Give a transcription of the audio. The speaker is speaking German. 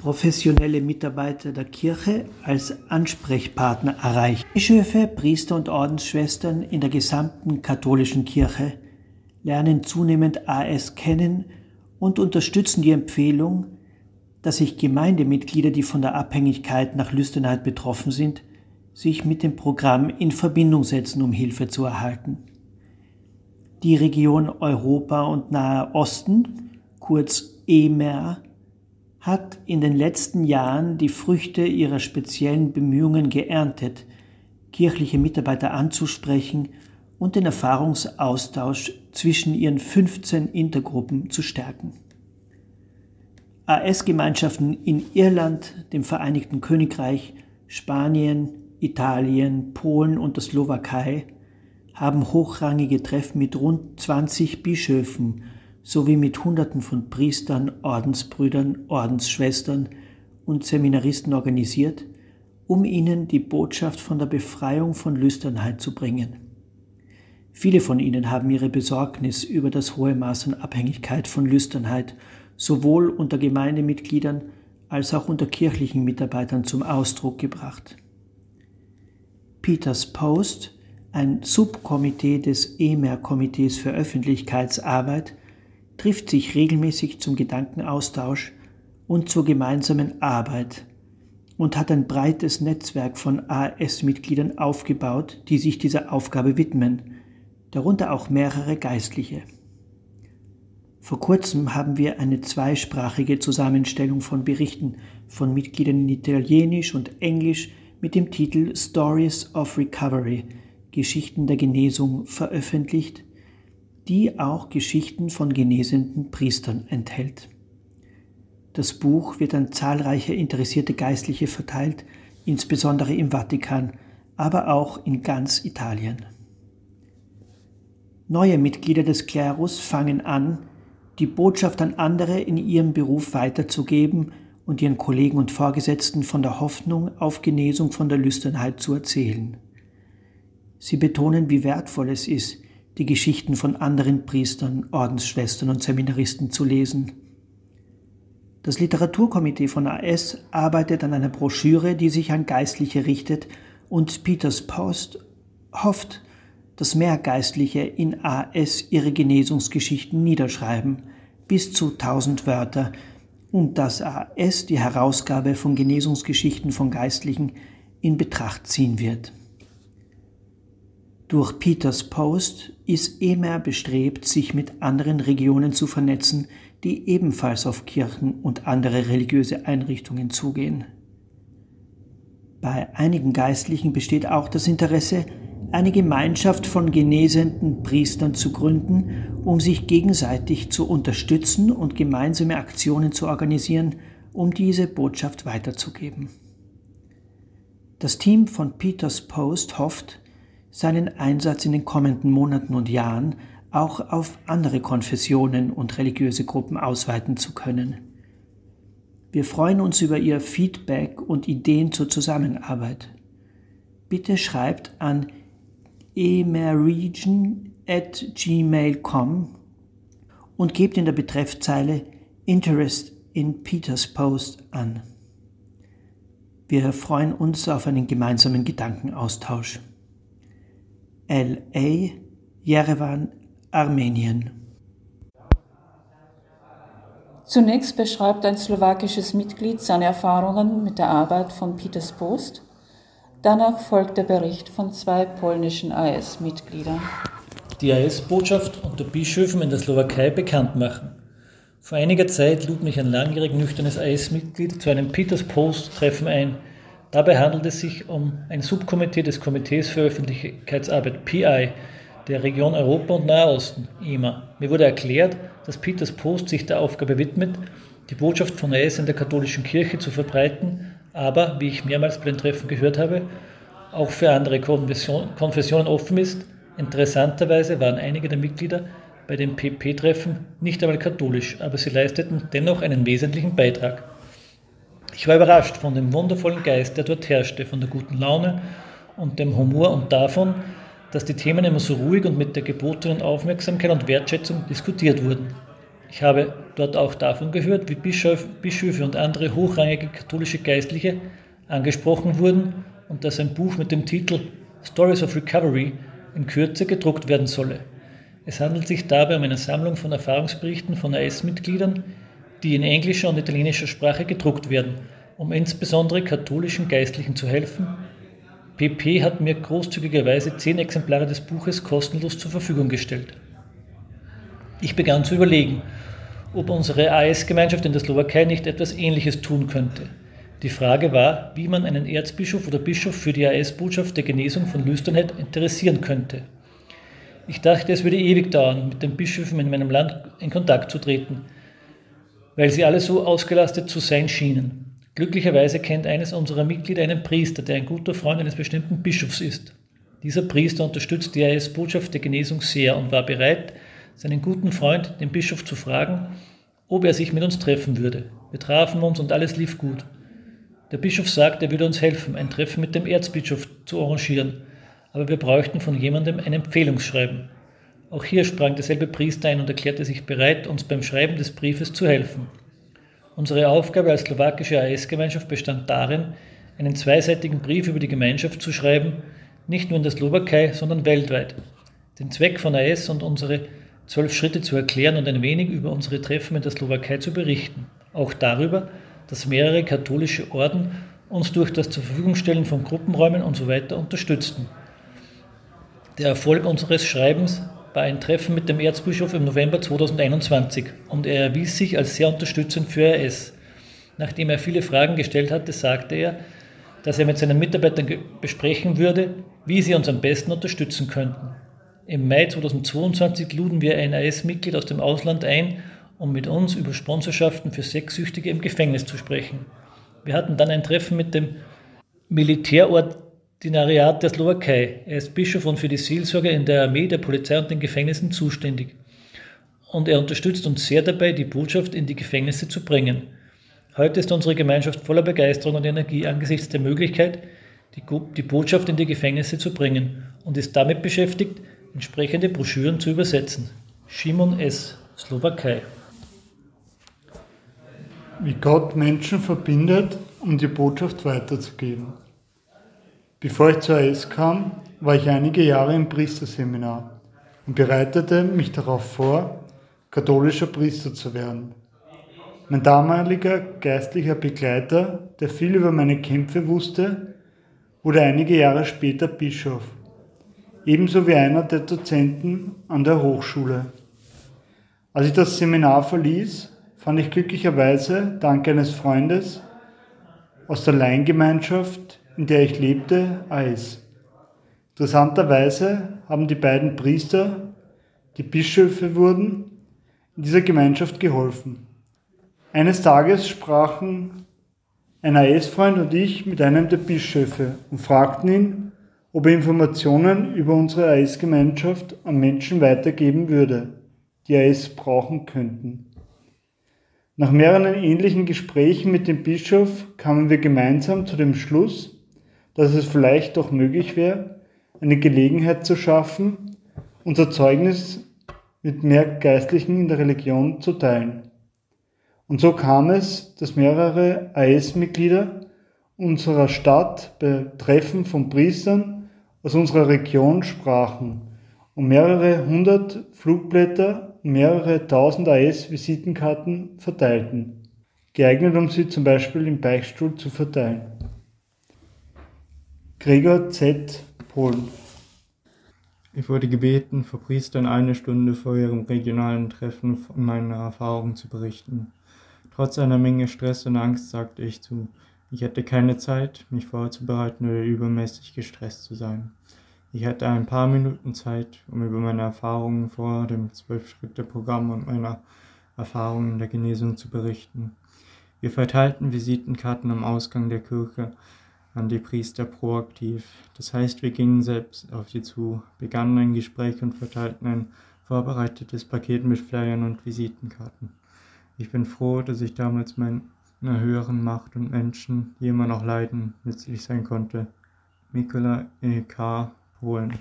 professionelle Mitarbeiter der Kirche als Ansprechpartner erreichen. Bischöfe, Priester und Ordensschwestern in der gesamten katholischen Kirche lernen zunehmend AS kennen und unterstützen die Empfehlung, dass sich Gemeindemitglieder, die von der Abhängigkeit nach Lüsternheit betroffen sind, sich mit dem Programm in Verbindung setzen, um Hilfe zu erhalten. Die Region Europa und Nahe Osten, kurz EMER, hat in den letzten Jahren die Früchte ihrer speziellen Bemühungen geerntet, kirchliche Mitarbeiter anzusprechen und den Erfahrungsaustausch zwischen ihren 15 Intergruppen zu stärken. AS-Gemeinschaften in Irland, dem Vereinigten Königreich, Spanien, Italien, Polen und der Slowakei haben hochrangige Treffen mit rund 20 Bischöfen sowie mit Hunderten von Priestern, Ordensbrüdern, Ordensschwestern und Seminaristen organisiert, um ihnen die Botschaft von der Befreiung von Lüsternheit zu bringen. Viele von ihnen haben ihre Besorgnis über das hohe Maß an Abhängigkeit von Lüsternheit sowohl unter Gemeindemitgliedern als auch unter kirchlichen Mitarbeitern zum Ausdruck gebracht. Peters Post, ein Subkomitee des EMER-Komitees für Öffentlichkeitsarbeit, trifft sich regelmäßig zum Gedankenaustausch und zur gemeinsamen Arbeit und hat ein breites Netzwerk von AS-Mitgliedern aufgebaut, die sich dieser Aufgabe widmen, darunter auch mehrere Geistliche. Vor kurzem haben wir eine zweisprachige Zusammenstellung von Berichten von Mitgliedern in Italienisch und Englisch mit dem Titel Stories of Recovery Geschichten der Genesung veröffentlicht, die auch Geschichten von genesenden Priestern enthält. Das Buch wird an zahlreiche interessierte Geistliche verteilt, insbesondere im Vatikan, aber auch in ganz Italien. Neue Mitglieder des Klerus fangen an, die Botschaft an andere in ihrem Beruf weiterzugeben und ihren Kollegen und Vorgesetzten von der Hoffnung auf Genesung von der Lüsternheit zu erzählen. Sie betonen, wie wertvoll es ist, die Geschichten von anderen Priestern, Ordensschwestern und Seminaristen zu lesen. Das Literaturkomitee von AS arbeitet an einer Broschüre, die sich an Geistliche richtet, und Peters Post hofft, dass mehr Geistliche in AS ihre Genesungsgeschichten niederschreiben, bis zu 1000 Wörter, und dass AS die Herausgabe von Genesungsgeschichten von Geistlichen in Betracht ziehen wird. Durch Peters Post ist EMER bestrebt, sich mit anderen Regionen zu vernetzen, die ebenfalls auf Kirchen und andere religiöse Einrichtungen zugehen. Bei einigen Geistlichen besteht auch das Interesse, eine Gemeinschaft von genesenden Priestern zu gründen, um sich gegenseitig zu unterstützen und gemeinsame Aktionen zu organisieren, um diese Botschaft weiterzugeben. Das Team von Peters Post hofft, seinen Einsatz in den kommenden Monaten und Jahren auch auf andere Konfessionen und religiöse Gruppen ausweiten zu können. Wir freuen uns über Ihr Feedback und Ideen zur Zusammenarbeit. Bitte schreibt an emerregion at gmail.com und gebt in der Betreffzeile Interest in Peters Post an. Wir freuen uns auf einen gemeinsamen Gedankenaustausch. LA, Jerewan, Armenien. Zunächst beschreibt ein slowakisches Mitglied seine Erfahrungen mit der Arbeit von Peters Post Danach folgt der Bericht von zwei polnischen AS-Mitgliedern. Die AS-Botschaft unter Bischöfen in der Slowakei bekannt machen. Vor einiger Zeit lud mich ein langjährig nüchternes AS-Mitglied zu einem Peters Post-Treffen ein. Dabei handelt es sich um ein Subkomitee des Komitees für Öffentlichkeitsarbeit PI der Region Europa und Nahosten, EMA. Mir wurde erklärt, dass Peters Post sich der Aufgabe widmet, die Botschaft von AS in der katholischen Kirche zu verbreiten aber, wie ich mehrmals bei den Treffen gehört habe, auch für andere Konfessionen offen ist. Interessanterweise waren einige der Mitglieder bei den PP-Treffen nicht einmal katholisch, aber sie leisteten dennoch einen wesentlichen Beitrag. Ich war überrascht von dem wundervollen Geist, der dort herrschte, von der guten Laune und dem Humor und davon, dass die Themen immer so ruhig und mit der gebotenen Aufmerksamkeit und Wertschätzung diskutiert wurden. Ich habe dort auch davon gehört, wie Bischöfe und andere hochrangige katholische Geistliche angesprochen wurden und dass ein Buch mit dem Titel Stories of Recovery in Kürze gedruckt werden solle. Es handelt sich dabei um eine Sammlung von Erfahrungsberichten von AS-Mitgliedern, die in englischer und italienischer Sprache gedruckt werden, um insbesondere katholischen Geistlichen zu helfen. PP hat mir großzügigerweise zehn Exemplare des Buches kostenlos zur Verfügung gestellt. Ich begann zu überlegen, ob unsere AS-Gemeinschaft in der Slowakei nicht etwas Ähnliches tun könnte. Die Frage war, wie man einen Erzbischof oder Bischof für die AS-Botschaft der Genesung von Lüsternheit interessieren könnte. Ich dachte, es würde ewig dauern, mit den Bischöfen in meinem Land in Kontakt zu treten, weil sie alle so ausgelastet zu sein schienen. Glücklicherweise kennt eines unserer Mitglieder einen Priester, der ein guter Freund eines bestimmten Bischofs ist. Dieser Priester unterstützt die AS-Botschaft der Genesung sehr und war bereit, seinen guten Freund, den Bischof, zu fragen, ob er sich mit uns treffen würde. Wir trafen uns und alles lief gut. Der Bischof sagt, er würde uns helfen, ein Treffen mit dem Erzbischof zu arrangieren, aber wir bräuchten von jemandem ein Empfehlungsschreiben. Auch hier sprang derselbe Priester ein und erklärte sich bereit, uns beim Schreiben des Briefes zu helfen. Unsere Aufgabe als slowakische AS-Gemeinschaft bestand darin, einen zweiseitigen Brief über die Gemeinschaft zu schreiben, nicht nur in der Slowakei, sondern weltweit. Den Zweck von AS und unsere zwölf Schritte zu erklären und ein wenig über unsere Treffen in der Slowakei zu berichten. Auch darüber, dass mehrere katholische Orden uns durch das zur Verfügungstellen von Gruppenräumen und so unterstützten. Der Erfolg unseres Schreibens war ein Treffen mit dem Erzbischof im November 2021 und er erwies sich als sehr unterstützend für RS. Nachdem er viele Fragen gestellt hatte, sagte er, dass er mit seinen Mitarbeitern besprechen würde, wie sie uns am besten unterstützen könnten. Im Mai 2022 luden wir ein AS-Mitglied aus dem Ausland ein, um mit uns über Sponsorschaften für Sexsüchtige im Gefängnis zu sprechen. Wir hatten dann ein Treffen mit dem Militärordinariat der Slowakei. Er ist Bischof und für die Seelsorge in der Armee, der Polizei und den Gefängnissen zuständig. Und er unterstützt uns sehr dabei, die Botschaft in die Gefängnisse zu bringen. Heute ist unsere Gemeinschaft voller Begeisterung und Energie angesichts der Möglichkeit, die, die Botschaft in die Gefängnisse zu bringen und ist damit beschäftigt, entsprechende Broschüren zu übersetzen. Shimon S., Slowakei. Wie Gott Menschen verbindet, um die Botschaft weiterzugeben. Bevor ich zur AS kam, war ich einige Jahre im Priesterseminar und bereitete mich darauf vor, katholischer Priester zu werden. Mein damaliger geistlicher Begleiter, der viel über meine Kämpfe wusste, wurde einige Jahre später Bischof ebenso wie einer der Dozenten an der Hochschule. Als ich das Seminar verließ, fand ich glücklicherweise dank eines Freundes aus der Laiengemeinschaft, in der ich lebte, Eis. Interessanterweise haben die beiden Priester, die Bischöfe wurden, in dieser Gemeinschaft geholfen. Eines Tages sprachen ein AS-Freund und ich mit einem der Bischöfe und fragten ihn, ob er Informationen über unsere AS-Gemeinschaft an Menschen weitergeben würde, die AS brauchen könnten. Nach mehreren ähnlichen Gesprächen mit dem Bischof kamen wir gemeinsam zu dem Schluss, dass es vielleicht doch möglich wäre, eine Gelegenheit zu schaffen, unser Zeugnis mit mehr Geistlichen in der Religion zu teilen. Und so kam es, dass mehrere AS-Mitglieder unserer Stadt bei Treffen von Priestern aus unserer Region sprachen und mehrere hundert Flugblätter und mehrere tausend AS-Visitenkarten verteilten, geeignet, um sie zum Beispiel im Beichtstuhl zu verteilen. Gregor Z. Polen ich wurde gebeten, vor Priestern eine Stunde vor ihrem regionalen Treffen von meiner Erfahrung zu berichten. Trotz einer Menge Stress und Angst sagte ich zu, ich hatte keine Zeit, mich vorzubereiten oder übermäßig gestresst zu sein. Ich hatte ein paar Minuten Zeit, um über meine Erfahrungen vor dem Zwölf-Schritte-Programm und meiner Erfahrungen der Genesung zu berichten. Wir verteilten Visitenkarten am Ausgang der Kirche an die Priester proaktiv. Das heißt, wir gingen selbst auf sie zu, begannen ein Gespräch und verteilten ein vorbereitetes Paket mit Flyern und Visitenkarten. Ich bin froh, dass ich damals mein einer höheren Macht und Menschen, die immer noch leiden, nützlich sein konnte. Mikola E.K. Polen